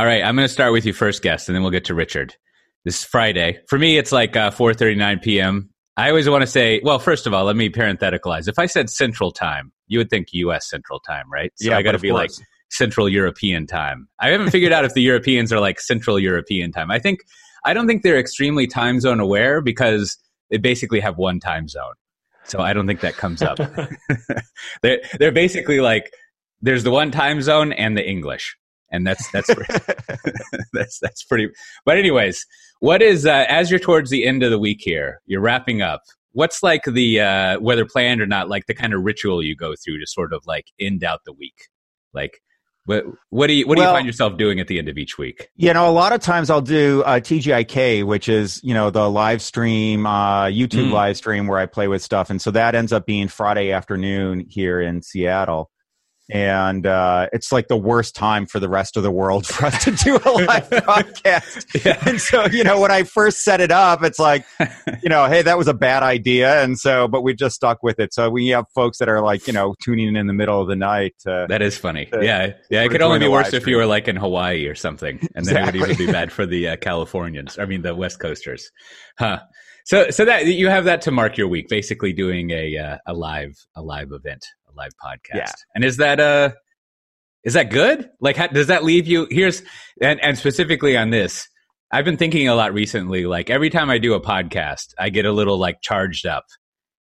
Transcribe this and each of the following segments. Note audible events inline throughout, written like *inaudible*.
All right, I'm going to start with you first, guest, and then we'll get to Richard. This is Friday. For me, it's like uh, 4:39 p.m. I always want to say, well, first of all, let me parentheticalize. If I said Central Time, you would think U.S. Central Time, right? So yeah, I got to be course. like Central European Time. I haven't figured out if the Europeans are like Central European Time. I think I don't think they're extremely time zone aware because they basically have one time zone. So I don't think that comes up. *laughs* *laughs* they're they're basically like there's the one time zone and the English, and that's that's *laughs* that's that's pretty. But anyways, what is uh, as you're towards the end of the week here, you're wrapping up. What's like the uh, whether planned or not, like the kind of ritual you go through to sort of like end out the week, like. What, what do you what do Well- you find yourself doing at the end of each week? You know, a lot of times I'll do uh, TGIK, which is you know the live stream, uh, YouTube Mm. live stream where I play with stuff, and so that ends up being Friday afternoon here in Seattle, and uh, it's like the worst time for the rest of the world *laughs* for us to do a live *laughs* broadcast. And so you know, when I first set it up, it's like *laughs* you know, hey, that was a bad idea, and so but we just stuck with it. So we have folks that are like you know tuning in in the middle of the night. Uh, That is funny. Uh, yeah, yeah. It could only be worse if you were like in Hawaii or something, and then it would even be bad for the uh, Californians. I mean, the West Coasters, huh? So, so that you have that to mark your week, basically doing a uh, a live a live event, a live podcast. Yeah. And is that uh is that good? Like, how, does that leave you? Here's and and specifically on this, I've been thinking a lot recently. Like every time I do a podcast, I get a little like charged up.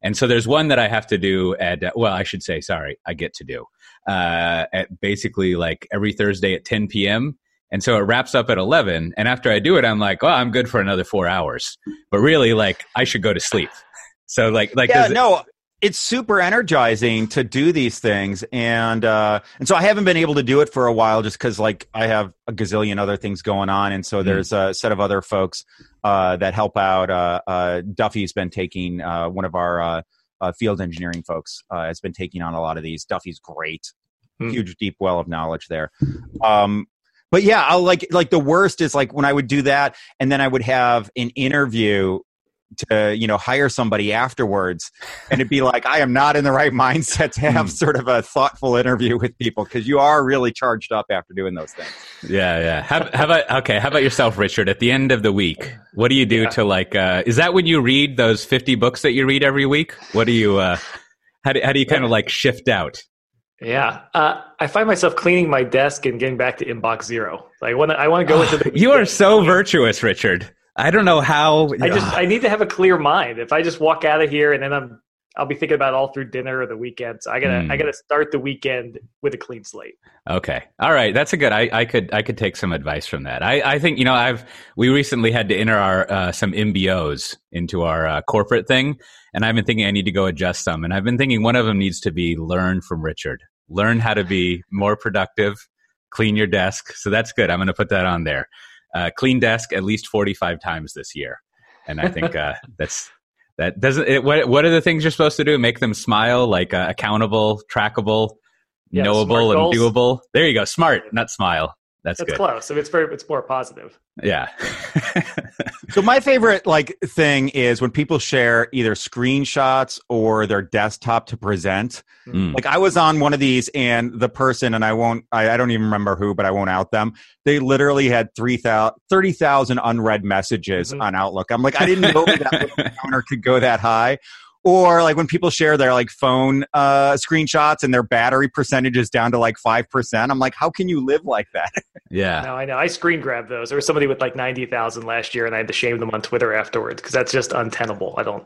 And so there's one that I have to do at, uh, well, I should say, sorry, I get to do uh, at basically like every Thursday at 10 p.m. And so it wraps up at 11. And after I do it, I'm like, oh, I'm good for another four hours. But really, like, I should go to sleep. So, like, like, yeah, does it- no, it's super energizing to do these things, and uh, and so I haven't been able to do it for a while, just because like I have a gazillion other things going on, and so Mm. there's a set of other folks uh, that help out. Uh, uh, Duffy's been taking uh, one of our uh, uh, field engineering folks uh, has been taking on a lot of these. Duffy's great, Hmm. huge deep well of knowledge there. Um, but yeah, I'll like like the worst is like when I would do that, and then I would have an interview to you know hire somebody afterwards and it'd be like i am not in the right mindset to have Hmm. sort of a thoughtful interview with people because you are really charged up after doing those things yeah, yeah. How, how about, okay, how about yourself, Richard? At the end of the week, what do you do Yeah. to like, uh, is that when you read those 50 books that you read every week? What do you, uh, how do, how do you kind of like shift out? Yeah, uh, I find myself cleaning my desk and getting back to inbox zero. Like, I want to, I want to go into the. *sighs* you are so *laughs* virtuous, Richard. I don't know how. I just, I need to have a clear mind. If I just walk out of here and then I'm, I'll be thinking about it all through dinner or the weekend. So I gotta, Hmm. I gotta start the weekend with a clean slate. Okay. All right. That's a good. I, I could I could take some advice from that. I, I think you know I've we recently had to enter our uh, some MBOs into our uh, corporate thing, and I've been thinking I need to go adjust some, and I've been thinking one of them needs to be learn from Richard. Learn how to be more productive. Clean your desk. So that's good. I'm going to put that on there. Uh, clean desk at least 45 times this year, and I think *laughs* uh, that's. That doesn't. It, what What are the things you're supposed to do? Make them smile, like uh, accountable, trackable, Yeah, knowable, and doable. There you go. Smart, not smile. That's, That's good. close. So it's very, it's more positive. Yeah. *laughs* so my favorite like thing is when people share either screenshots or their desktop to present Mm. like i was on one of these and the person and i won't i, I don't even remember who but i won't out them they literally had 3,000 30,000 unread messages Mhm. on outlook i'm like i didn't know that *laughs* counter could go that high or like when people share their like phone uh, screenshots and their battery percentage is down to like 5% i'm like how can you live like that *laughs* yeah. No, I know. I screen grabbed those. There was somebody with like ninety thousand last year, and I had to shame them on Twitter afterwards because that's just untenable. I don't,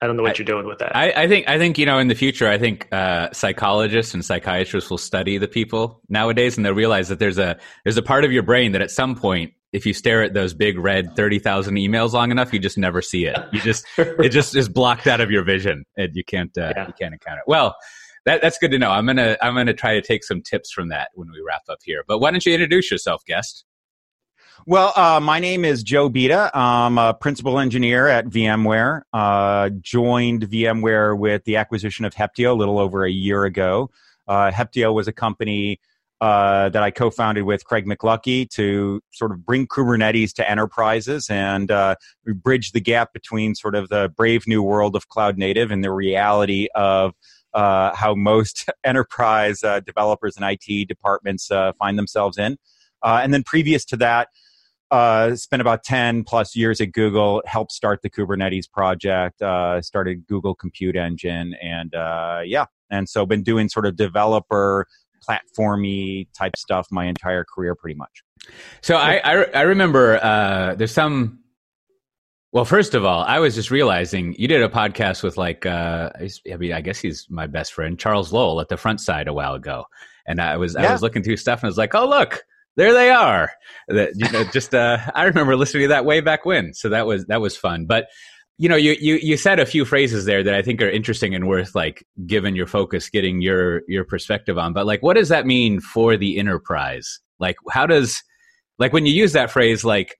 I don't know what I- you're doing with that. I, I think I think you know in the future I think uh, psychologists and psychiatrists will study the people nowadays and they'll realize that there's a there's a part of your brain that at some point if you stare at those big red thirty thousand emails long enough you just never see it you just it just is blocked out of your vision and you can't uh, Yeah. you can't encounter it. Well, that, that's good to know. I'm gonna I'm gonna try to take some tips from that when we wrap up here. But why don't you introduce yourself, guest? Well, uh, my name is Joe Beda. I'm a principal engineer at VMware. Uh, joined VMware with the acquisition of Heptio a little over a year ago. Uh, Heptio was a company uh, that I co-founded with Craig McLuckie to sort of bring Kubernetes to enterprises and uh, bridge the gap between sort of the brave new world of cloud native and the reality of uh, how most *laughs* enterprise uh, developers and IT departments uh, find themselves in. Uh, and then previous to that, uh, spent about 10 plus years at Google, helped start the Kubernetes project, uh, started Google Compute Engine, and uh, yeah, and so been doing sort of developer platformy type stuff my entire career pretty much. So I I, I remember uh, there's some. Well, first of all, I was just realizing you did a podcast with like uh, I mean I guess he's my best friend Charles Lowell at the Frontside a while ago, and I was yeah. I was looking through stuff and I was like, oh look, there they are. That you know, just uh, I remember listening to that way back when. So that was that was fun. But you know, you you you said a few phrases there that I think are interesting and worth like given your focus, getting your your perspective on. But like, what does that mean for the enterprise? Like, how does like when you use that phrase, like.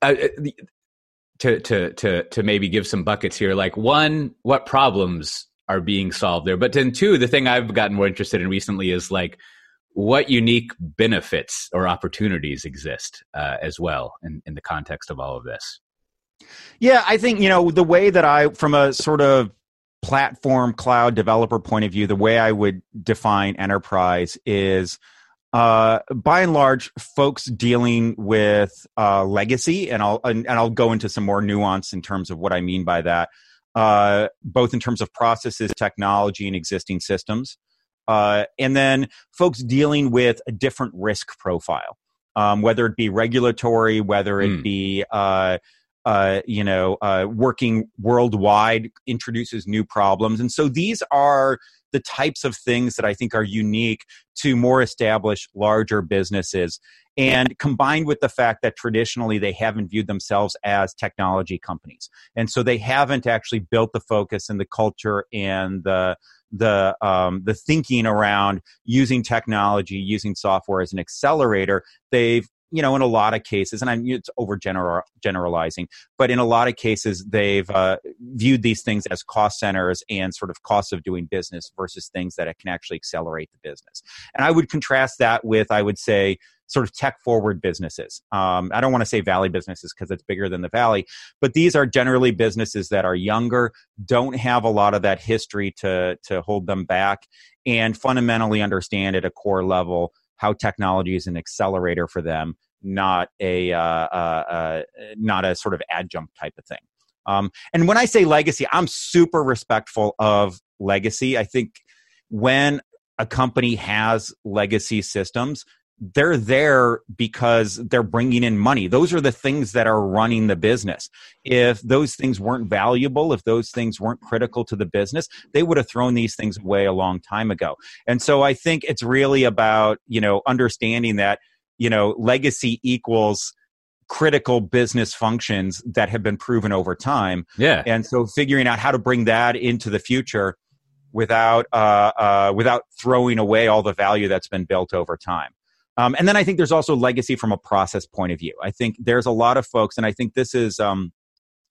Uh, uh to to to to maybe give some buckets here like one what problems are being solved there but then two the thing i've gotten more interested in recently is like what unique benefits or opportunities exist uh, as well in, in the context of all of this? Yeah, I think, you know, the way that I, from a sort of platform cloud developer point of view, the way I would define enterprise is uh, by and large, folks dealing with uh, legacy, and I'll and, and, I'll go into some more nuance in terms of what I mean by that, uh, both in terms of processes, technology, and existing systems. Uh, and then folks dealing with a different risk profile, um, whether it be regulatory, whether it mm. be uh, you know uh, working worldwide introduces new problems, and so these are the types of things that I think are unique to more established, larger businesses. And combined with the fact that traditionally they haven't viewed themselves as technology companies. And so they haven't actually built the focus and the culture and the the um, the thinking around using technology, using software as an accelerator, they've you know in a lot of cases, and I'm it's over generalizing, but in a lot of cases they've uh, viewed these things as cost centers and sort of costs of doing business versus things that can actually accelerate the business. And I would contrast that with I would say sort of tech forward businesses. Um, I don't want to say valley businesses because it's bigger than the valley, but these are generally businesses that are younger, don't have a lot of that history to to hold them back, and fundamentally understand at a core level how technology is an accelerator for them, not a uh, uh, uh, not a sort of adjunct type of thing. Um, and when I say legacy, I'm super respectful of legacy. I think when a company has legacy systems, they're there because they're bringing in money. Those are the things that are running the business. If those things weren't valuable, if those things weren't critical to the business, they would have thrown these things away a long time ago. And so I think it's really about, you know, understanding that, you know, legacy equals critical business functions that have been proven over time. Yeah. And so figuring out how to bring that into the future without uh, uh, without throwing away all the value that's been built over time. Um, and then I think there's also legacy from a process point of view. I think there's a lot of folks, and I think this is, um,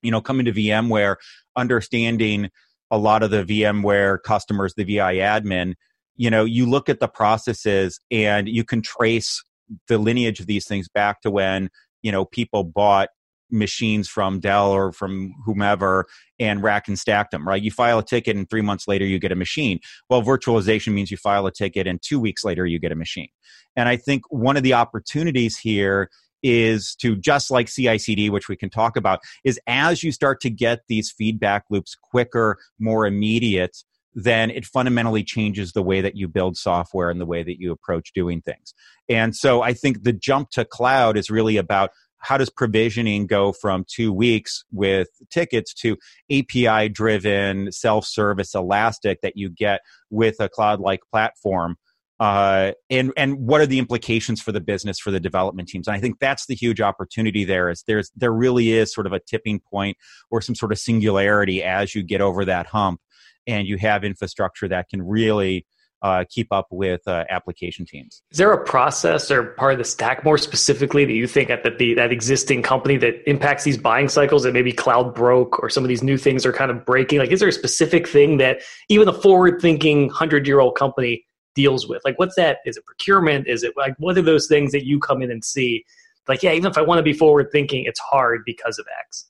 you know, coming to VMware, understanding a lot of the VMware customers, the VI admin, you know, you look at the processes and you can trace the lineage of these things back to when, you know, people bought machines from Dell or from whomever and rack and stack them, right? You file a ticket and three months later you get a machine. Well, virtualization means you file a ticket and two weeks later you get a machine. And I think one of the opportunities here is to just like CICD, which we can talk about, is as you start to get these feedback loops quicker, more immediate, then it fundamentally changes the way that you build software and the way that you approach doing things. And so I think the jump to cloud is really about how does provisioning go from two weeks with tickets to API driven, self service, elastic that you get with a cloud like platform? Uh, and and what are the implications for the business for the development teams? And I think that's the huge opportunity. There is there's there really is sort of a tipping point or some sort of singularity as you get over that hump, and you have infrastructure that can really uh, keep up with uh, application teams. Is there a process or part of the stack more specifically that you think at the, the, that existing company that impacts these buying cycles that maybe cloud broke or some of these new things are kind of breaking? Like, is there a specific thing that even a forward thinking hundred year old company deals with? Like, what's that? Is it procurement? Is it like what are those things that you come in and see? Like, yeah, even if I want to be forward thinking, it's hard because of X.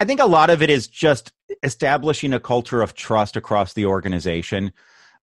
I think a lot of it is just establishing a culture of trust across the organization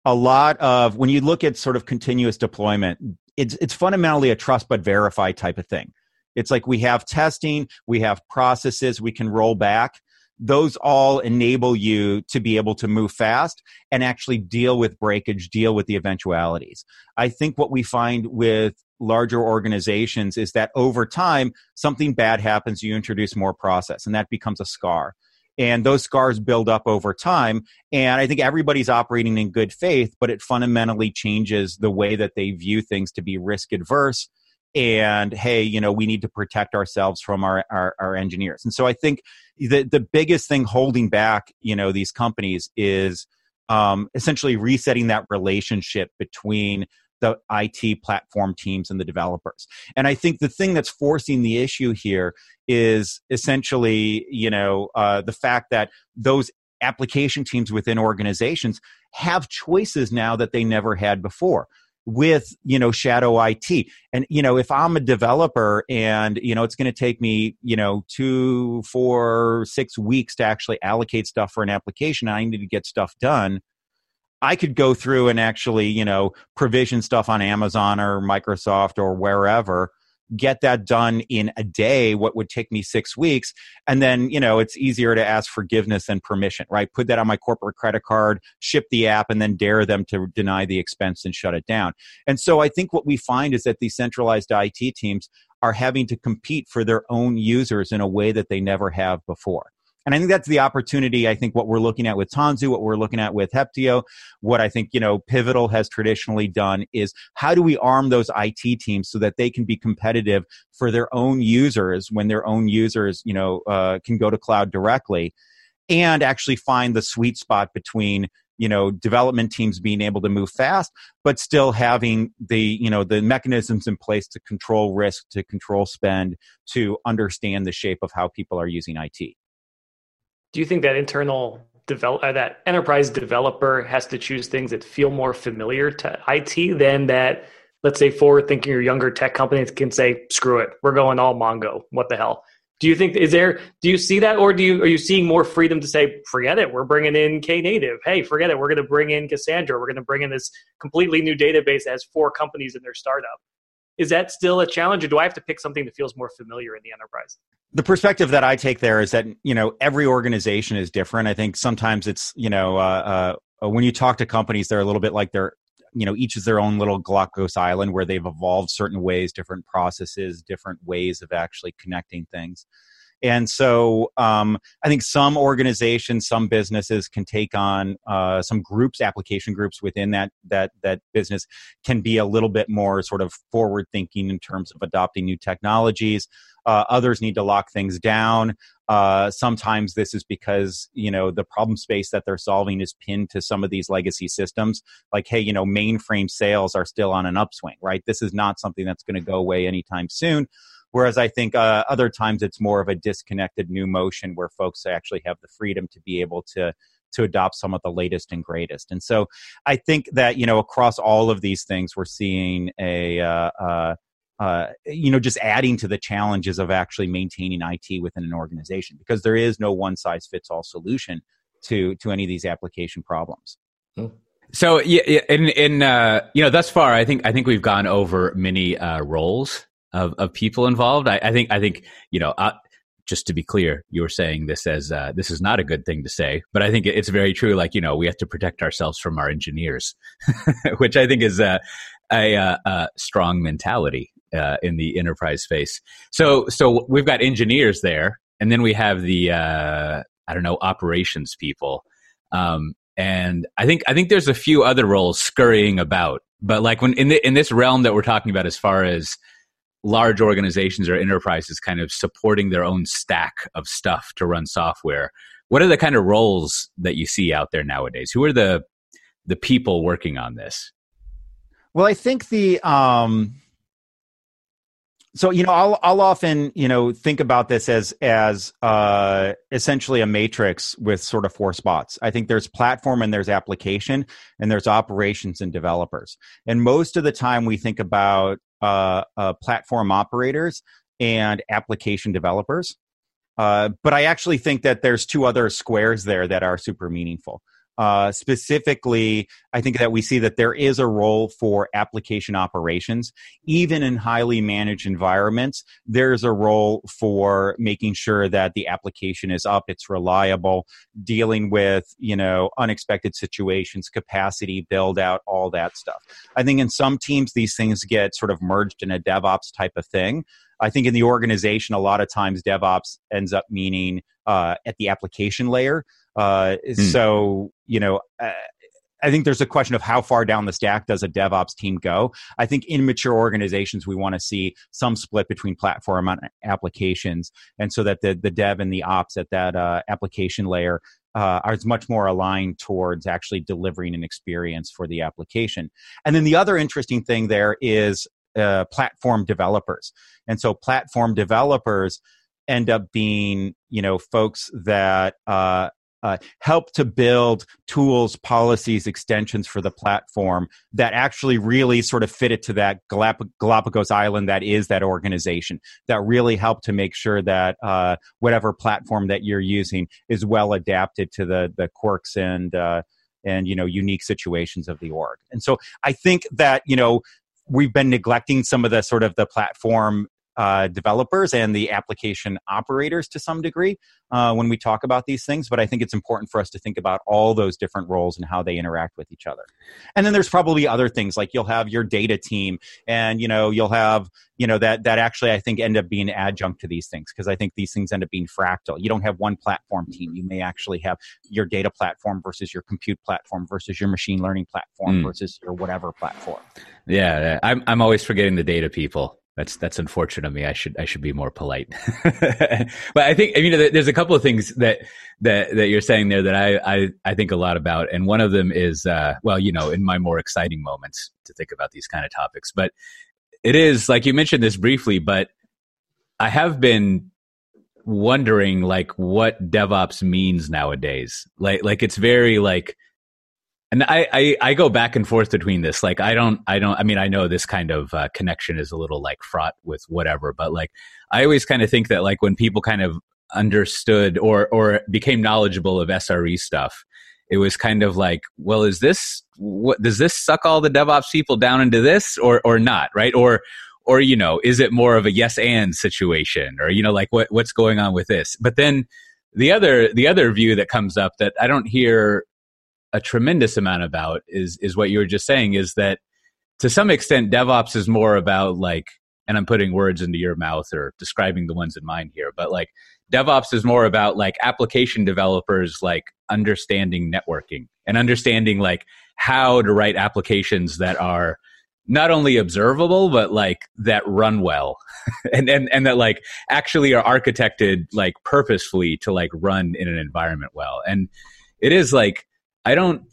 a lot of when you look at sort of continuous deployment it's it's fundamentally a trust but verify type of thing. It's like we have testing, we have processes we can roll back. Those all enable you to be able to move fast and actually deal with breakage, deal with the eventualities. I think what we find with larger organizations is that over time, something bad happens, you introduce more process, and that becomes a scar and those scars build up over time and i think everybody's operating in good faith but it fundamentally changes the way that they view things to be risk adverse and hey you know we need to protect ourselves from our, our, our engineers. And so i think the the biggest thing holding back you know these companies is um, essentially resetting that relationship between the IT platform teams and the developers. And I think the thing that's forcing the issue here is essentially, you know, uh, the fact that those application teams within organizations have choices now that they never had before with you know shadow IT and you know if I'm a developer and you know it's going to take me you know two four six weeks to actually allocate stuff for an application I need to get stuff done I could go through and actually, you know, provision stuff on Amazon or Microsoft or wherever, get that done in a day, what would take me six weeks. And then, you know, it's easier to ask forgiveness and permission, right? Put that on my corporate credit card, ship the app, and then dare them to deny the expense and shut it down. And so I think what we find is that these centralized IT teams are having to compete for their own users in a way that they never have before. And I think that's the opportunity. I think what we're looking at with Tanzu, what we're looking at with Heptio, what I think, you know, Pivotal has traditionally done is how do we arm those IT teams so that they can be competitive for their own users when their own users, you know, uh, can go to cloud directly and actually find the sweet spot between you know development teams being able to move fast but still having the you know the mechanisms in place to control risk to control spend to understand the shape of how people are using IT do you think that internal develop uh, that enterprise developer has to choose things that feel more familiar to IT than that let's say forward thinking or younger tech companies can say screw it we're going all mongo. What the hell? Do you think is there do you see that or do you are you seeing more freedom to say forget it we're bringing in knative. Hey forget it we're going to bring in cassandra. We're going to bring in this completely new database that has four companies in their startup is that still a challenge or do i have to pick something that feels more familiar in the enterprise? The perspective that i take there is that you know every organization is different. I think sometimes it's you know uh, uh, when you talk to companies they're a little bit like they're you know each is their own little galapagos island where they've evolved certain ways different processes different ways of actually connecting things and so um, I think some organizations, some businesses can take on uh, some groups, application groups within that that that business can be a little bit more sort of forward thinking in terms of adopting new technologies. Uh, others need to lock things down. Uh, sometimes this is because you know the problem space that they're solving is pinned to some of these legacy systems. Like, hey, you know, mainframe sales are still on an upswing, right? This is not something that's going to go away anytime soon. Whereas I think uh, other times it's more of a disconnected new motion where folks actually have the freedom to be able to to adopt some of the latest and greatest. And so I think that you know across all of these things we're seeing a uh, uh, uh, you know just adding to the challenges of actually maintaining IT within an organization because there is no one size fits all solution to to any of these application problems. Hmm. So yeah, in in uh, you know thus far, I think I think we've gone over many uh, roles of, of people involved. I, I think I think you know. Uh, just to be clear, you were saying this as uh, this is not a good thing to say, but I think it's very true. Like you know, we have to protect ourselves from our engineers, *laughs* which I think is a, a, a strong mentality uh, in the enterprise space. So so we've got engineers there, and then we have the uh, I don't know operations people, um, and I think I think there's a few other roles scurrying about. But like when in the, in this realm that we're talking about, as far as large organizations or enterprises kind of supporting their own stack of stuff to run software what are the kind of roles that you see out there nowadays who are the the people working on this well i think the um so you know I'll I'll often you know think about this as as uh, essentially a matrix with sort of four spots. I think there's platform and there's application and there's operations and developers. And most of the time we think about uh, uh, platform operators and application developers. Uh, but I actually think that there's two other squares there that are super meaningful. Uh, specifically, I think that we see that there is a role for application operations. Even in highly managed environments, there's a role for making sure that the application is up, it's reliable, dealing with, you know, unexpected situations, capacity, build out, all that stuff. I think in some teams, these things get sort of merged in a DevOps type of thing. I think in the organization, a lot of times DevOps ends up meaning uh, at the application layer. Uh, mm. So, you know, uh, I think there's a question of how far down the stack does a DevOps team go. I think in mature organizations, we want to see some split between platform and applications, and so that the the dev and the ops at that uh, application layer uh, are much more aligned towards actually delivering an experience for the application. And then the other interesting thing there is uh, platform developers, and so platform developers end up being you know folks that uh, uh, help to build tools, policies, extensions for the platform that actually really sort of fit it to that Galapagos island that is that organization. That really help to make sure that uh, whatever platform that you're using is well adapted to the the quirks and uh, and you know unique situations of the org. And so I think that you know we've been neglecting some of the sort of the platform uh, developers and the application operators to some degree uh, when we talk about these things. But I think it's important for us to think about all those different roles and how they interact with each other. And then there's probably other things like you'll have your data team, and you know you'll have you know that that actually I think end up being adjunct to these things because I think these things end up being fractal. You don't have one platform team. You may actually have your data platform versus your compute platform versus your machine learning platform mm. versus your whatever platform. Yeah, I'm I'm always forgetting the data people that's that's unfortunate of me. I should I should be more polite. *laughs* but I think I mean there's a couple of things that that that you're saying there that I I, I think a lot about, and one of them is uh, well, you know, in my more exciting moments to think about these kind of topics. But it is like you mentioned this briefly, but I have been wondering like what DevOps means nowadays. Like like it's very like and I, I, I go back and forth between this. Like I don't I don't I mean I know this kind of uh, connection is a little like fraught with whatever, but like I always kind of think that like when people kind of understood or or became knowledgeable of SRE stuff, it was kind of like, well, is this what does this suck all the DevOps people down into this or or not, right? Or or you know, is it more of a yes and situation, or you know, like what what's going on with this? But then the other the other view that comes up that I don't hear a tremendous amount about is is what you were just saying is that to some extent DevOps is more about like and I'm putting words into your mouth or describing the ones in mine here, but like DevOps is more about like application developers like understanding networking and understanding like how to write applications that are not only observable but like that run well *laughs* and, and and that like actually are architected like purposefully to like run in an environment well. And it is like I don't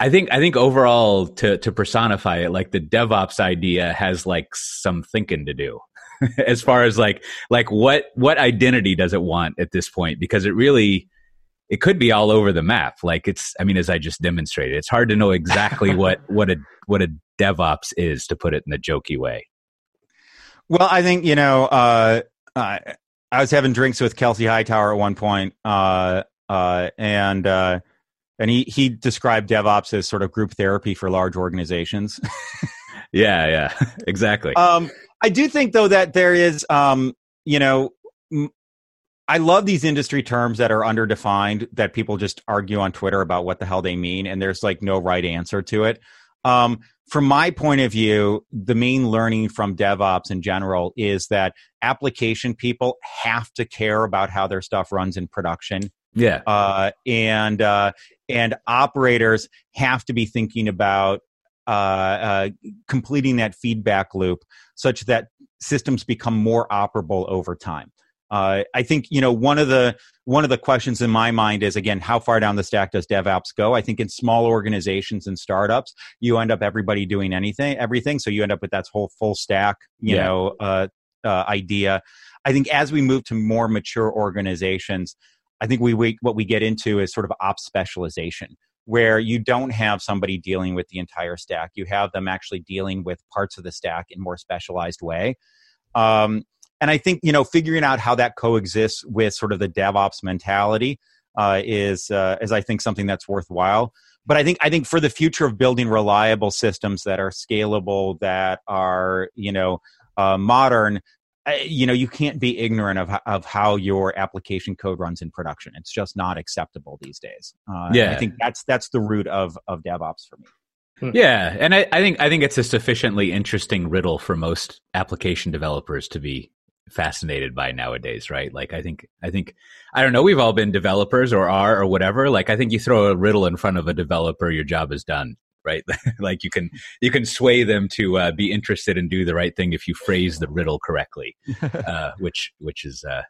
I think I think overall to to personify it, like the DevOps idea has like some thinking to do. *laughs* as far as like like what what identity does it want at this point? Because it really it could be all over the map. Like it's I mean, as I just demonstrated, it's hard to know exactly what *laughs* what a what a DevOps is to put it in a jokey way. Well, I think, you know, uh, uh, I was having drinks with Kelsey Hightower at one point, uh, uh and uh, and he he described DevOps as sort of group therapy for large organizations. *laughs* yeah, yeah, *laughs* exactly. Um, I do think though that there is, um, you know, m- I love these industry terms that are underdefined that people just argue on Twitter about what the hell they mean, and there's like no right answer to it. Um, from my point of view, the main learning from DevOps in general is that application people have to care about how their stuff runs in production. Yeah. Uh, and uh, and operators have to be thinking about uh, uh, completing that feedback loop such that systems become more operable over time. Uh, I think you know one of the one of the questions in my mind is again how far down the stack does DevOps go? I think in small organizations and startups, you end up everybody doing anything, everything. So you end up with that whole full stack, you yeah. know, uh, uh, idea. I think as we move to more mature organizations, I think we, we what we get into is sort of ops specialization where you don't have somebody dealing with the entire stack. You have them actually dealing with parts of the stack in more specialized way. Um, and I think you know figuring out how that coexists with sort of the DevOps mentality uh, is uh, is I think something that's worthwhile. But I think I think for the future of building reliable systems that are scalable, that are you know uh, modern, you know you can't be ignorant of of how your application code runs in production. It's just not acceptable these days. Uh, yeah, I think that's that's the root of of DevOps for me. Hmm. Yeah, and I, I think I think it's a sufficiently interesting riddle for most application developers to be fascinated by nowadays, right? Like I think I think I don't know, we've all been developers or are or whatever. Like I think you throw a riddle in front of a developer, your job is done, right? *laughs* like you can you can sway them to uh, be interested and do the right thing if you phrase the riddle correctly, *laughs* uh, which which is uh,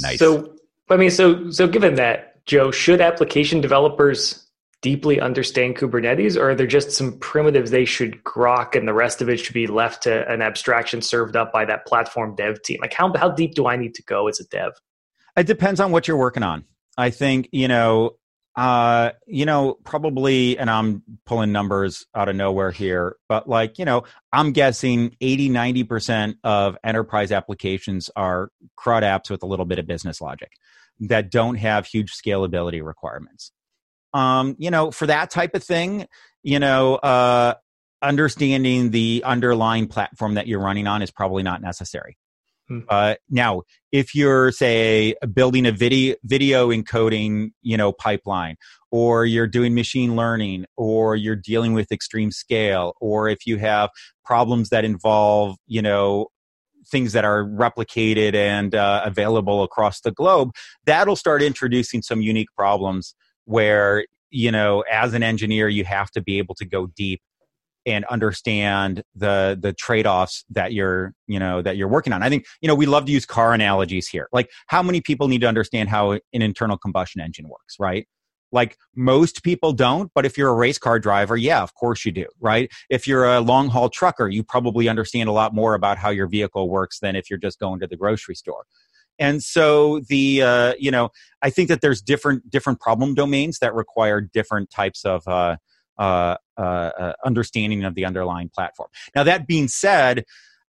nice. So I mean, so so given that, Joe, should application developers deeply understand Kubernetes, or are there just some primitives they should grok and the rest of it should be left to an abstraction served up by that platform dev team? Like, how, how deep do I need to go as a dev? It depends on what you're working on. I think, you know, uh, you know, probably, and I'm pulling numbers out of nowhere here, but like, you know, I'm guessing 80, 90% of enterprise applications are CRUD apps with a little bit of business logic that don't have huge scalability requirements um, you know, for that type of thing, you know, uh, understanding the underlying platform that you're running on is probably not necessary. Hmm. Uh, now, if you're say building a video video encoding, you know, pipeline, or you're doing machine learning, or you're dealing with extreme scale, or if you have problems that involve, you know, things that are replicated and uh, available across the globe, that'll start introducing some unique problems where you know as an engineer you have to be able to go deep and understand the the trade-offs that you're you know that you're working on. I think you know we love to use car analogies here. Like how many people need to understand how an internal combustion engine works right? Like most people don't but if you're a race car driver yeah of course you do right? If you're a long haul trucker you probably understand a lot more about how your vehicle works than if you're just going to the grocery store. And so the uh, you know i think that there's different different problem domains that require different types of uh, uh, uh, uh, understanding of the underlying platform now that being said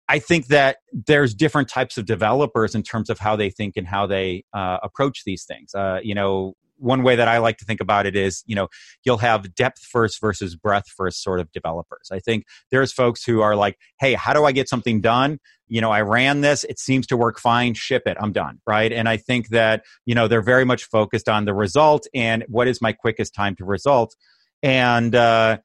i think that there's different types of developers in terms of how they think and how they uh, approach these things you know one way that I like to think about it is, you know, you'll have depth first versus breadth first sort of developers. I think there's folks who are like, hey, how do I get something done? You know, I ran this, it seems to work fine, ship it, I'm done, right? And I think that, you know, they're very much focused on the result and what is my quickest time to result. And, uh,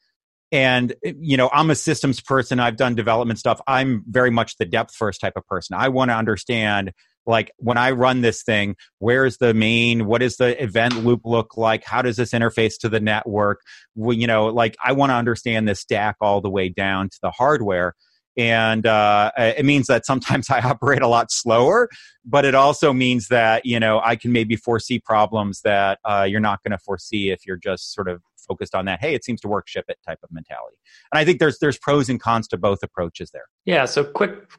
and you know i'm a systems person i've done development stuff i'm very much the depth first type of person i want to understand like when I run this thing, where's the main, what does the event loop look like? How does this interface to the network? You know, like I want to understand this stack all the way down to the hardware. And uh, it means that sometimes I *laughs* operate a lot slower, but it also means that, you know, I can maybe foresee problems that uh, you're not going to foresee if you're just sort of focused on that hey it seems to work ship it type of mentality and i think there's there's pros and cons to both approaches there yeah so quick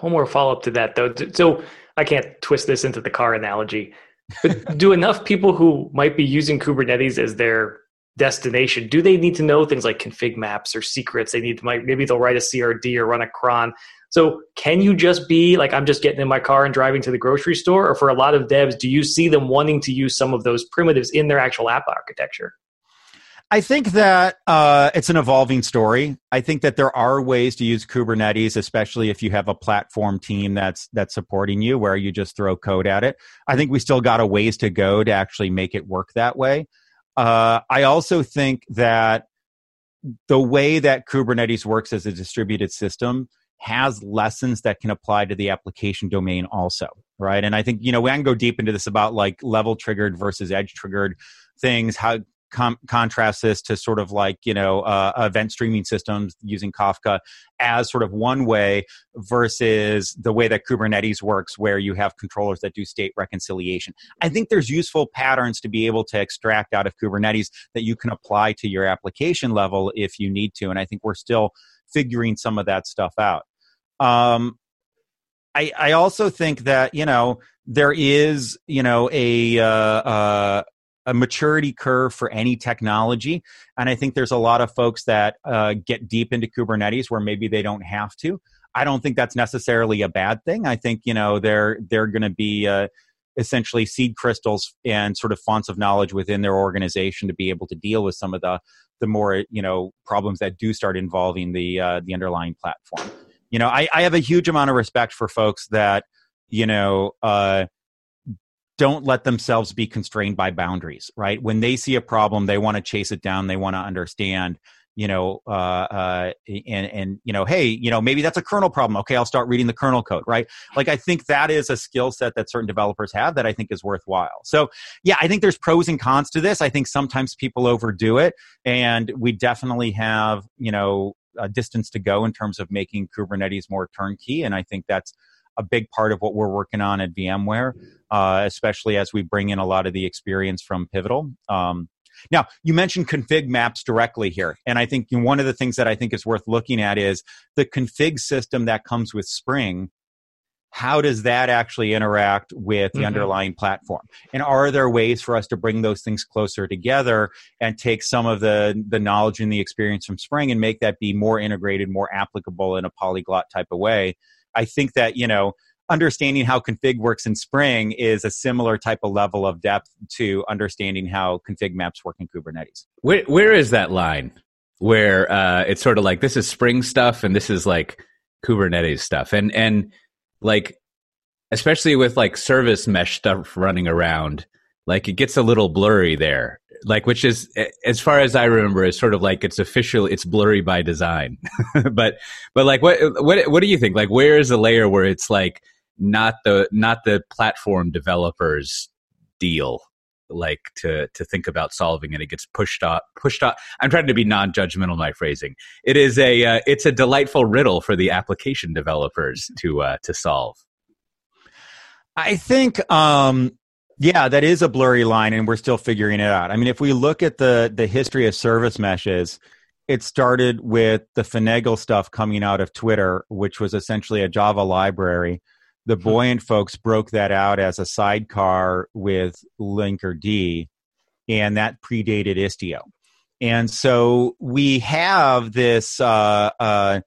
one more follow up to that though so I can't twist this into the car analogy. But do *laughs* enough people who might be using Kubernetes as their destination, do they need to know things like config maps or secrets? They need to maybe they'll write a CRD or run a cron. So can you just be like I'm just getting in my car and driving to the grocery store? Or for a lot of devs, do you see them wanting to use some of those primitives in their actual app architecture? I think that uh, it's an evolving story. I think that there are ways to use Kubernetes, especially if you have a platform team that's that's supporting you, where you just throw code at it. I think we still got a ways to go to actually make it work that way. Uh, I also think that the way that Kubernetes works as a distributed system has lessons that can apply to the application domain also right and i think you know we can go deep into this about like level triggered versus edge triggered things how com- contrast this to sort of like you know uh, event streaming systems using Kafka as sort of one way versus the way that Kubernetes works, where you have controllers that do state reconciliation. I think there's useful patterns to be able to extract out of Kubernetes that you can apply to your application level if you need to, and I think we're still figuring some of that stuff out. Um, I, I also think that you know there is you know a uh, uh, a maturity curve for any technology. And I think there's a lot of folks that uh, get deep into Kubernetes where maybe they don't have to. I don't think that's necessarily a bad thing. I think you know they're they're going to be uh, essentially seed crystals and sort of fonts of knowledge within their organization to be able to deal with some of the the more you know problems that do start involving the uh, the underlying platform. You know, I, I have a huge amount of respect for folks that you know uh, don't let themselves be constrained by boundaries. Right when they see a problem, they want to chase it down. They want to understand you know, uh, uh, and and you know, hey, you know, maybe that's a kernel problem. Okay, I'll start reading the kernel code, right? Like I think that is a skill set that certain developers have that I think is worthwhile. So yeah, I think there's pros and cons to this. I think sometimes people overdo it, and we definitely have you know a distance to go in terms of making Kubernetes more turnkey, and I think that's a big part of what we're working on at VMware, uh, especially as we bring in a lot of the experience from Pivotal. Um, now, you mentioned config maps directly here. And I think one of the things that I think is worth looking at is the config system that comes with Spring. How does that actually interact with the mm-hmm. underlying platform? And are there ways for us to bring those things closer together and take some of the, the knowledge and the experience from Spring and make that be more integrated, more applicable in a polyglot type of way? I think that, you know, understanding how config works in Spring is a similar type of level of depth to understanding how config maps work in Kubernetes. Where, where is that line where uh, it's sort of like this is Spring stuff and this is like Kubernetes stuff? And and like especially with like service mesh stuff running around, like it gets a little blurry there. Like which is as far as I remember is sort of like it's official it's blurry by design. *laughs* but but like what what what do you think? Like where is the layer where it's like not the not the platform developers deal like to to think about solving and it gets pushed off pushed off i'm trying to be non-judgmental in my phrasing it is a uh, it's a delightful riddle for the application developers to uh, to solve i think um yeah that is a blurry line and we're still figuring it out i mean if we look at the the history of service meshes it started with the finagle stuff coming out of twitter which was essentially a java library the hmm. Buoyant folks broke that out as a sidecar with Linkerd, and that predated Istio. And so we have this uh, uh,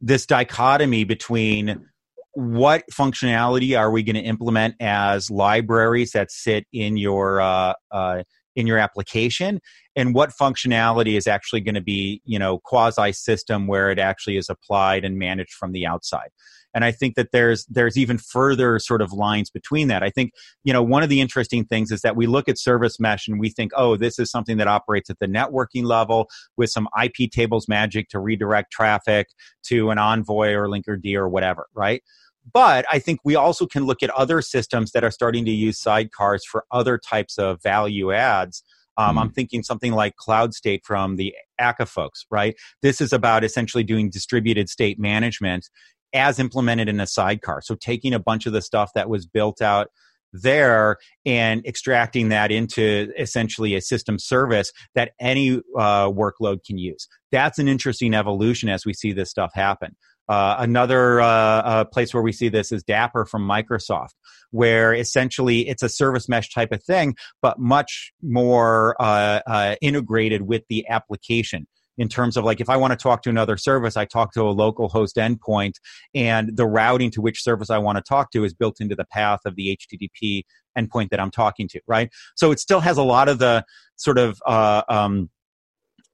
this dichotomy between what functionality are we going to implement as libraries that sit in your uh, uh, in your application, and what functionality is actually going to be you know quasi system where it actually is applied and managed from the outside. And i think that there's there's even further sort of lines between that. I think you know one of the interesting things is that we look at service mesh and we think oh this is something that operates at the networking level with some ip tables magic to redirect traffic to an envoy or linkerd or whatever right but I think we also can look at other systems that are starting to use sidecars for other types of value adds. Um, I'm thinking something like Cloudstate from the Akka folks, right? This is about essentially doing distributed state management as implemented in a sidecar. So taking a bunch of the stuff that was built out there and extracting that into essentially a system service that any uh, workload can use. That's an interesting evolution as we see this stuff happen. Uh, another uh, uh, place where we see this is Dapr from Microsoft, where essentially it's a service mesh type of thing, but much more uh, uh, integrated with the application in terms of like if I want to talk to another service, I talk to a local host endpoint, and the routing to which service I want to talk to is built into the path of the HTTP endpoint that I'm talking to, right? So it still has a lot of the sort of uh, um,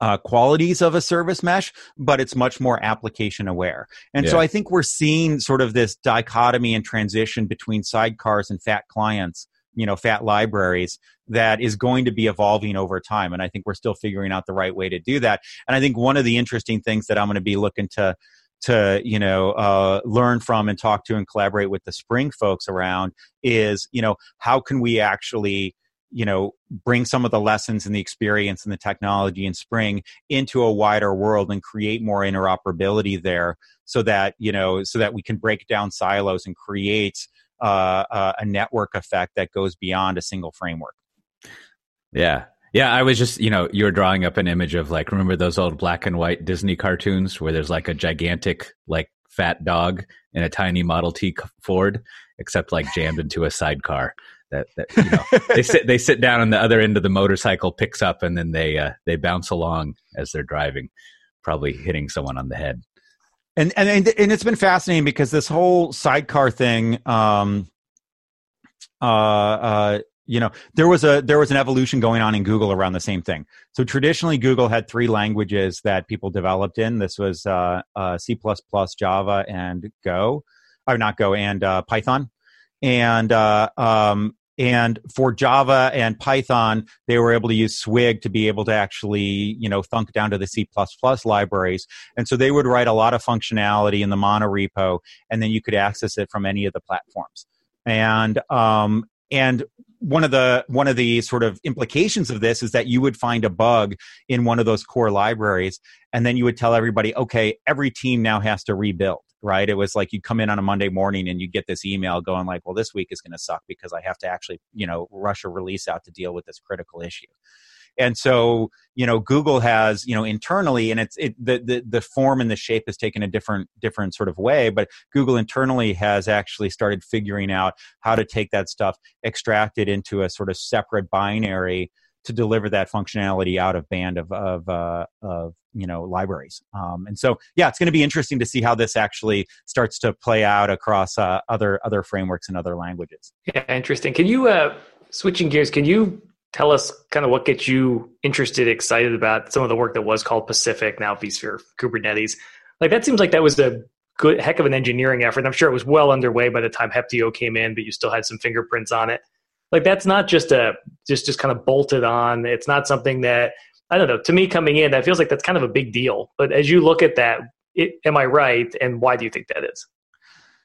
uh, qualities of a service mesh, but it's much more application aware. And yeah. so I think we're seeing sort of this dichotomy and transition between sidecars and fat clients you know fat libraries that is going to be evolving over time and i think we're still figuring out the right way to do that and i think one of the interesting things that i'm going to be looking to to you know uh, learn from and talk to and collaborate with the spring folks around is you know how can we actually you know bring some of the lessons and the experience and the technology in spring into a wider world and create more interoperability there so that you know so that we can break down silos and create uh, uh, a network effect that goes beyond a single framework. Yeah. Yeah, I was just, you know, you were drawing up an image of like, remember those old black and white Disney cartoons where there's like a gigantic, like, fat dog in a tiny Model T Ford, except like jammed into a sidecar. That, that you know, they sit they sit down and the other end of the motorcycle, picks up, and then they uh, they bounce along as they're driving, probably hitting someone on the head. And and and it's been fascinating because this whole sidecar thing um uh, uh, you know there was a there was an evolution going on in google around the same thing. So traditionally google had three languages that people developed in. This was uh, uh, c++ java and go. Or not go and uh, python and uh, um, and for java and python they were able to use swig to be able to actually you know thunk down to the c++ libraries. And so they would write a lot of functionality in the monorepo and then you could access it from any of the platforms. And um, and one of the one of the sort of implications of this is that you would find a bug in one of those core libraries and then you would tell everybody okay every team now has to rebuild right? It was like you come in on a monday morning and you get this email going like well this week is going to suck because i have to actually you know rush a release out to deal with this critical issue. And so you know google has you know internally and it's it the, the the form and the shape has taken a different different sort of way but google internally has actually started figuring out how to take that stuff extract it into a sort of separate binary to deliver that functionality out of band of of, uh, of you know libraries um, and so yeah it's going to be interesting to see how this actually starts to play out across uh, other other frameworks and other languages yeah interesting can you uh switching gears can you tell us kind of what gets you interested, excited about some of the work that was called Pacific, now vSphere Kubernetes. Like that seems like that was a good heck of an engineering effort. I'm sure it was well underway by the time Heptio came in, but you still had some fingerprints on it. Like that's not just a just just kind of bolted on. It's not something that I don't know. To me, coming in, that feels like that's kind of a big deal. But as you look at that, it, am I right? And why do you think that is?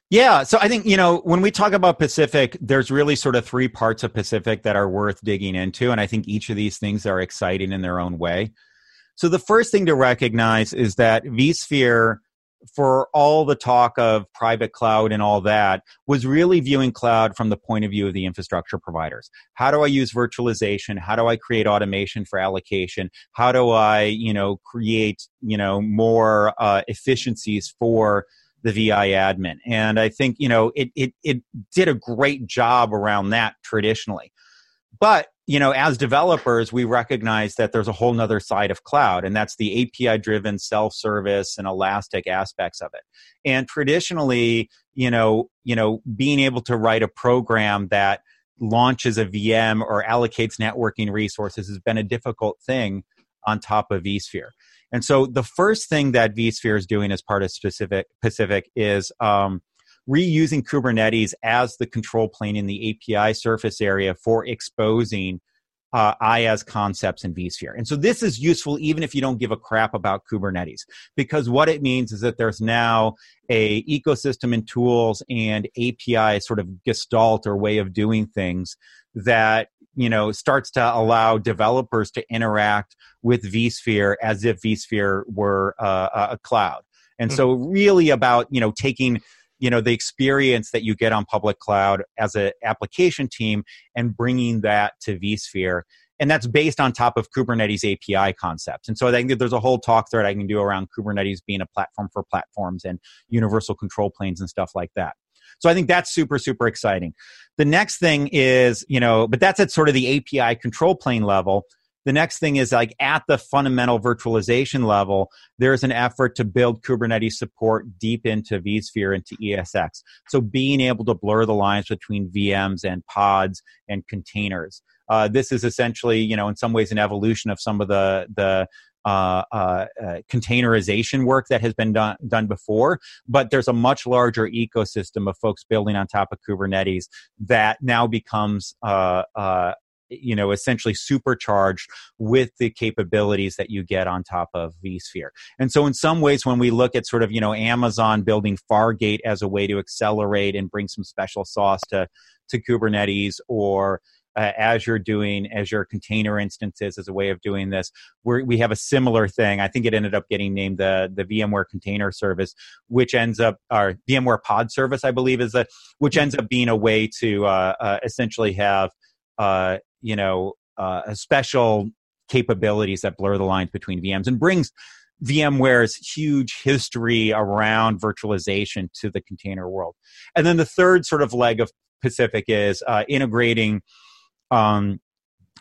Yeah, so I think you know when we talk about Pacific, there's really sort of three parts of Pacific that are worth digging into, and I think each of these things are exciting in their own way. So the first thing to recognize is that vSphere, for all the talk of private cloud and all that, was really viewing cloud from the point of view of the infrastructure providers. How do I use virtualization? How do I create automation for allocation? How do I, you know, create, you know, more uh, efficiencies for the VI admin. And I think, you know, it, it, it did a great job around that traditionally. But, you know, as developers, we recognize that there's a whole nother side of cloud, and that's the API driven self service and elastic aspects of it. And traditionally, you know, you know, being able to write a program that launches a VM or allocates networking resources has been a difficult thing on top of vSphere. And so the first thing that vSphere is doing as part of specific Pacific is um, reusing Kubernetes as the control plane in the API surface area for exposing uh, IaaS concepts in vSphere. And so this is useful even if you don't give a crap about Kubernetes, because what it means is that there's now a ecosystem and tools and API sort of gestalt or way of doing things that you know starts to allow developers to interact with vSphere as if vSphere were uh, a cloud. And mm-hmm. so really about you know taking you know the experience that you get on public cloud as an application team and bringing that to vSphere and that's based on top of Kubernetes API concepts. And so I think there's a whole talk thread I can do around Kubernetes being a platform for platforms and universal control planes and stuff like that. So I think that's super, super exciting. The next thing is, you know, but that's at sort of the API control plane level. The next thing is like at the fundamental virtualization level, there's an effort to build Kubernetes support deep into vSphere, into ESX. So being able to blur the lines between VMs and pods and containers. Uh, this is essentially, you know, in some ways an evolution of some of the the uh, uh, uh, containerization work that has been done, done before, but there's a much larger ecosystem of folks building on top of Kubernetes that now becomes uh, uh, you know essentially supercharged with the capabilities that you get on top of vsphere and so in some ways when we look at sort of you know amazon building fargate as a way to accelerate and bring some special sauce to to kubernetes or uh, Azure doing Azure container instances as a way of doing this. We're, we have a similar thing. I think it ended up getting named the the VMware Container Service, which ends up our VMware Pod Service, I believe, is that which ends up being a way to uh, uh, essentially have uh, you know uh, special capabilities that blur the lines between VMs and brings VMware's huge history around virtualization to the container world. And then the third sort of leg of Pacific is uh, integrating um,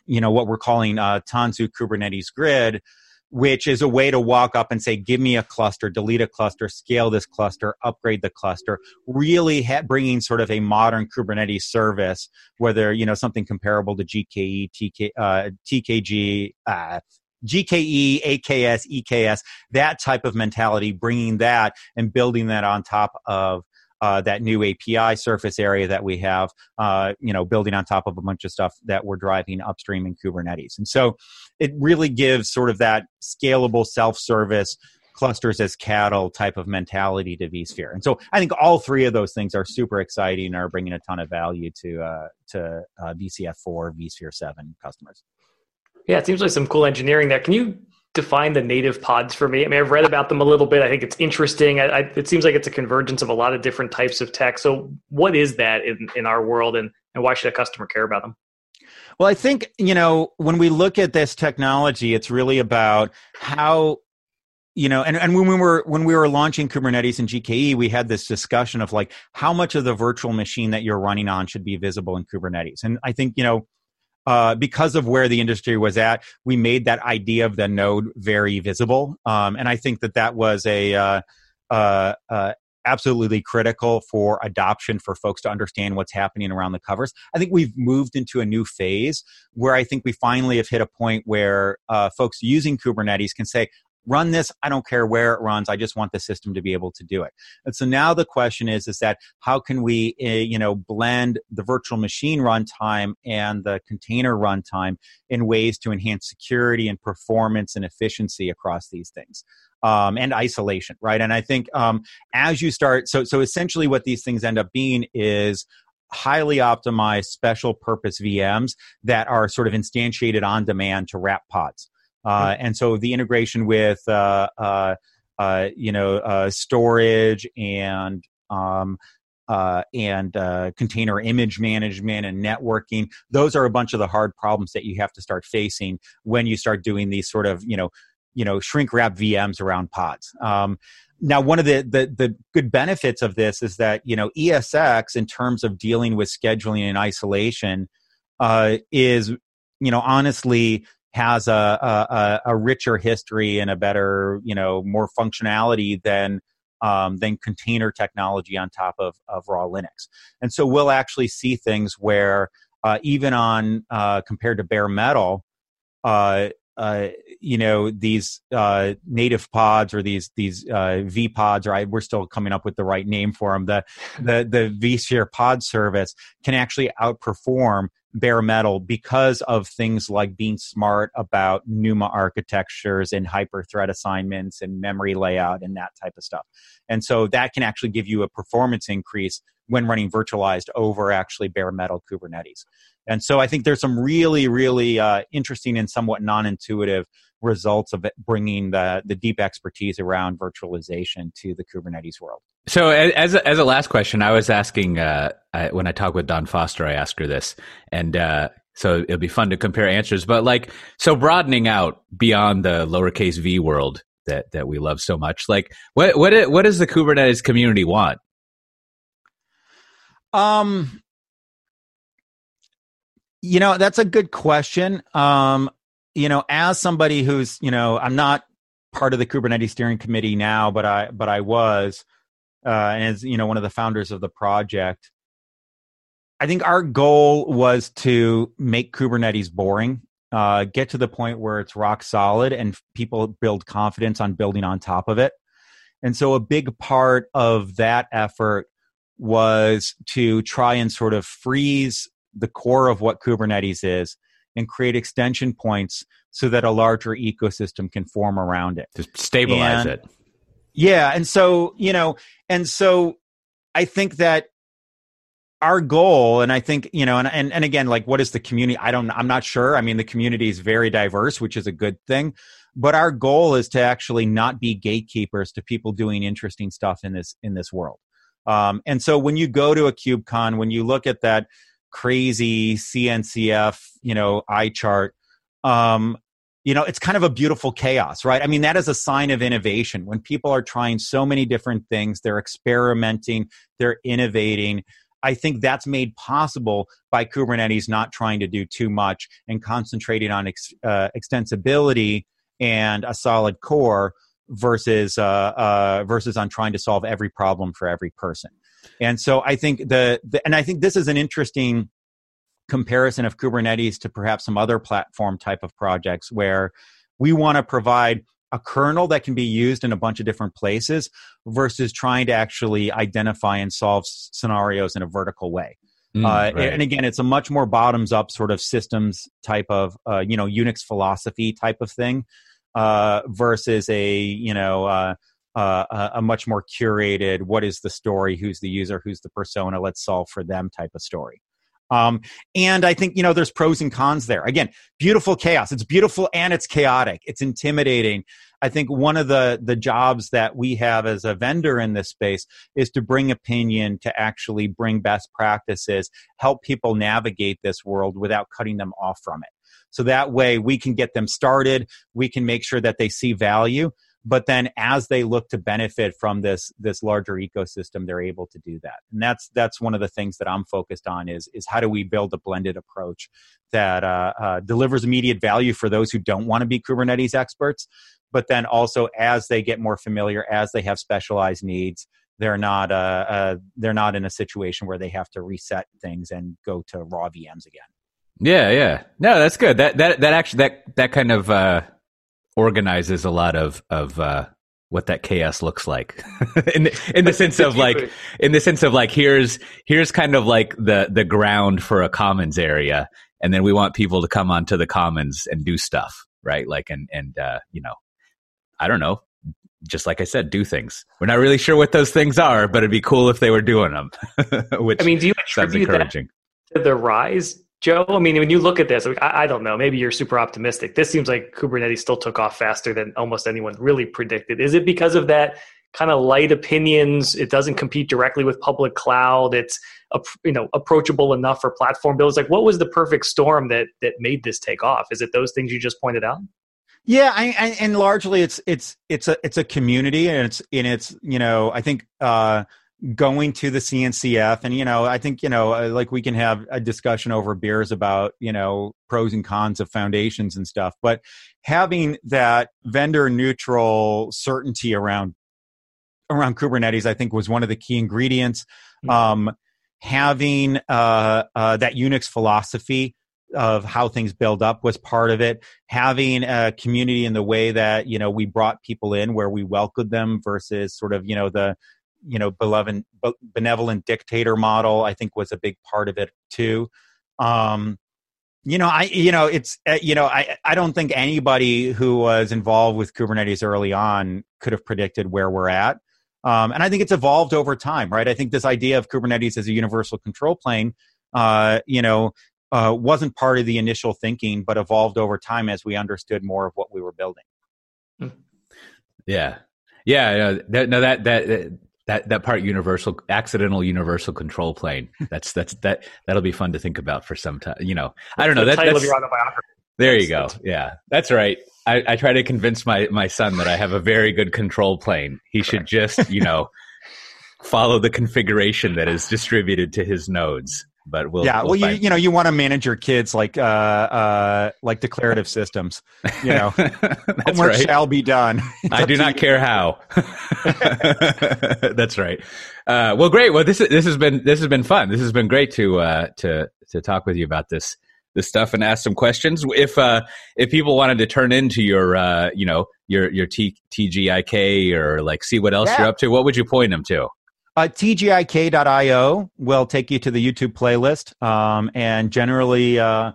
you know what we're calling uh, Tanzu Kubernetes Grid, which is a way to walk up and say, give me a cluster, delete a cluster, scale this cluster, upgrade the cluster, really ha- bringing sort of a modern Kubernetes service, whether, you know, something comparable to GKE, TK, uh, TKG, uh, GKE, AKS, EKS, that type of mentality, bringing that and building that on top of uh, that new API surface area that we have, uh, you know, building on top of a bunch of stuff that we're driving upstream in Kubernetes. And so it really gives sort of that scalable self-service clusters as cattle type of mentality to vSphere. And so I think all three of those things are super exciting and are bringing a ton of value to uh, to uh, VCF4, vSphere 7 customers. Yeah, it seems like some cool engineering there. Can you define the native pods for me? I mean, I've read about them a little bit. I think it's interesting. I, I, it seems like it's a convergence of a lot of different types of tech. So, what is that in, in our world, and, and why should a customer care about them? Well, I think, you know, when we look at this technology, it's really about how you know and, and when we were when we were launching kubernetes and gke we had this discussion of like how much of the virtual machine that you're running on should be visible in kubernetes and i think you know uh, because of where the industry was at, we made that idea of the node very visible. Um, and I think that that was a uh, uh, uh, absolutely critical for adoption for folks to understand what's happening around the covers. I think we've moved into a new phase where I think we finally have hit a point where uh, folks using Kubernetes can say, run this i don't care where it runs i just want the system to be able to do it and so now the question is is that how can we uh, you know blend the virtual machine runtime and the container runtime in ways to enhance security and performance and efficiency across these things um, and isolation right and i think um, as you start so so essentially what these things end up being is highly optimized special purpose VMs that are sort of instantiated on demand to wrap pods. Uh, and so the integration with uh, uh, uh you know uh, storage and um, uh, and container image management and networking those are a bunch of the hard problems that you have to start facing when you start doing these sort of you know you know shrink wrap VMs around pods. Um, now, one of the, the, the good benefits of this is that you know ESX, in terms of dealing with scheduling and isolation, is you know honestly has a, a, a richer history and a better, you know, more functionality than um, than container technology on top of, of raw Linux. And so we'll actually see things where uh, even on uh, compared to bare metal, uh, uh you know these uh, native pods or these these uh, V pods, or I, we're still coming up with the right name for them. The the the vSphere pod service can actually outperform bare metal because of things like being smart about NUMA architectures and hyper thread assignments and memory layout and that type of stuff. And so that can actually give you a performance increase when running virtualized over actually bare metal Kubernetes. And so I think there's some really, really uh, interesting and somewhat non intuitive results of bringing the, the deep expertise around virtualization to the Kubernetes world. So, as a, as a last question, I was asking uh, I, when I talk with Dawn Foster, I ask her this, and uh, so it'll be fun to compare answers. But like, so broadening out beyond the lowercase v world that that we love so much, like, what what what does the Kubernetes community want? Um, you know, that's a good question. Um, you know, as somebody who's, you know, I'm not part of the Kubernetes steering committee now, but I but I was uh, as you know one of the founders of the project. I think our goal was to make Kubernetes boring, uh, get to the point where it's rock solid, and people build confidence on building on top of it. And so, a big part of that effort was to try and sort of freeze the core of what Kubernetes is and create extension points so that a larger ecosystem can form around it. To stabilize and, it. Yeah. And so, you know, and so I think that our goal and i think you know and, and and again like what is the community i don't i'm not sure i mean the community is very diverse which is a good thing but our goal is to actually not be gatekeepers to people doing interesting stuff in this in this world um, and so when you go to a kubecon when you look at that crazy CNCF, you know, eye chart, um, you know, it's kind of a beautiful chaos, right? I mean, that is a sign of innovation. When people are trying so many different things, they're experimenting, they're innovating. I think that's made possible by Kubernetes not trying to do too much and concentrating on ex, uh, extensibility and a solid core versus uh, uh, versus on trying to solve every problem for every person. And so I think the, the and I think this is an interesting comparison of Kubernetes to perhaps some other platform type of projects where we want to provide a kernel that can be used in a bunch of different places versus trying to actually identify and solve scenarios in a vertical way. Mm, uh, right. And again, it's a much more bottoms up sort of systems type of, uh, you know, Unix philosophy type of thing uh, versus a, you know, uh, uh, a much more curated, what is the story, who's the user, who's the persona, let's solve for them type of story. Um, and I think, you know, there's pros and cons there. Again, beautiful chaos. It's beautiful and it's chaotic. It's intimidating. I think one of the, the jobs that we have as a vendor in this space is to bring opinion, to actually bring best practices, help people navigate this world without cutting them off from it. So that way we can get them started. We can make sure that they see value. But then as they look to benefit from this this larger ecosystem they're able to do that. And that's that's one of the things that i'm focused on is is how do we build a blended approach that uh, uh, delivers immediate value for those who don't want to be kubernetes experts. But then also as they get more familiar as they have specialized needs they're not uh, uh they're not in a situation where they have to reset things and go to raw vms again yeah yeah. No that's good. That that that actually that that kind of uh organizes a lot of of uh, what that chaos looks like. *laughs* In the, in the sense of like in the sense of like here's here's kind of like the the ground for a commons area and then we want people to come onto the commons and do stuff right? Like and and uh, you know i don't know. Just like i said do things. We're not really sure what those things are but it'd be cool if they were doing them *laughs* which i mean do you sounds encouraging. to the rise Joe, I mean, when you look at this, I, I, don't know, maybe you're super optimistic. This seems like Kubernetes still took off faster than almost anyone really predicted. Is it because of that kind of light opinions? It doesn't compete directly with public cloud. It's you know approachable enough for platform builders. Like, what was the perfect storm that that made this take off? Is it those things you just pointed out? Yeah, I, I, and largely it's it's it's a it's a community, and it's in it's you know I think. uh going to the CNCF and you know I think you know uh, like we can have a discussion over beers about you know pros and cons of foundations and stuff. But having that vendor neutral certainty around around Kubernetes I think was one of the key ingredients. Mm-hmm. um, having uh, uh, that Unix philosophy of how things build up was part of it. Having a community in the way that you know we brought people in where we welcomed them versus sort of you know the you know benevolent benevolent dictator model i think was a big part of it too. Um you know i you know it's uh, you know i i don't think anybody who was involved with kubernetes early on could have predicted where we're at. Um, and i think it's evolved over time right? I think this idea of kubernetes as a universal control plane uh, you know uh, wasn't part of the initial thinking but evolved over time as we understood more of what we were building. Yeah. Yeah no, no that that that that part universal accidental universal control plane. *laughs* That's that's that that'll be fun to think about for some time you know i don't know that, that's autobiography. There you go. yeah that's right. I, I, try to convince my my son that i have a very good control plane. He Correct. should just you *laughs* know follow the configuration that is distributed to his nodes but we'll yeah we'll well you you know you want to manage your kids like uh uh like declarative systems you know. *laughs* Homework right. shall be done. *laughs* I do not care how. *laughs* That's right. Uh well great. Well this this has been this has been fun. This has been great to uh to to talk with you about this this stuff and ask some questions. If uh if people wanted to turn into your uh you know your your T, tgik or like see what else yeah. you're up to what would you point them to uh, TGIK.io will take you to the YouTube playlist. Um, and generally, uh,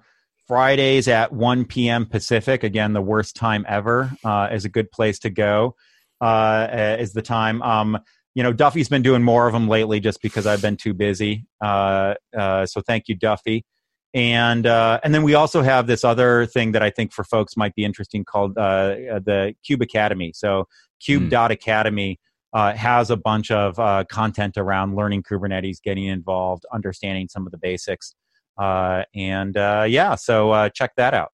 Fridays at 1 p.m. Pacific, again, the worst time ever, uh, is a good place to go, uh, is the time. Um, you know, Duffy's been doing more of them lately just because I've been too busy. Uh, uh, so thank you, Duffy. And uh, and then we also have this other thing that I think for folks might be interesting called uh, the KubeAcademy. So kube.academy uh, has a bunch of uh, content around learning Kubernetes, getting involved, understanding some of the basics. Uh, and uh, yeah, so uh, check that out.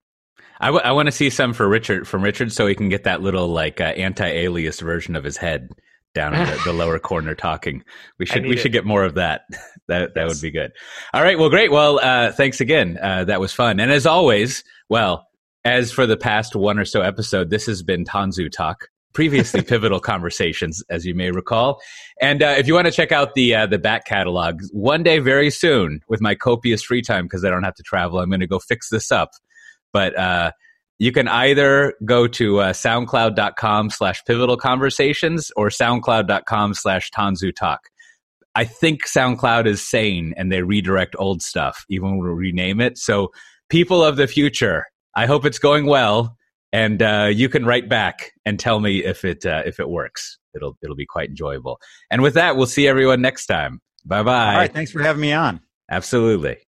I, w- I want to see some for Richard from Richard so he can get that little like uh, anti-alias version of his head down in the, the lower *laughs* corner talking. We should we it. should get more of that. *laughs* that that yes. would be good. All right, well, great. Well, thanks again. that was fun. And as always, well, as for the past one or so episode, this has been Tanzu Talk. Previously, *laughs* pivotal conversations, as you may recall, and uh, if you want to check out the uh, the back catalog, one day very soon, with my copious free time because I don't have to travel, I'm going to go fix this up. But uh, you can either go to uh, soundcloud.com slash pivotal conversations or soundcloud.com slash tanzu talk. I think SoundCloud is sane and they redirect old stuff, even when we rename it. So, people of the future, I hope it's going well, and uh, you can write back and tell me if it uh, if it works. It'll it'll be quite enjoyable. And with that, we'll see everyone next time. Bye bye. All right. Thanks for having me on. Absolutely.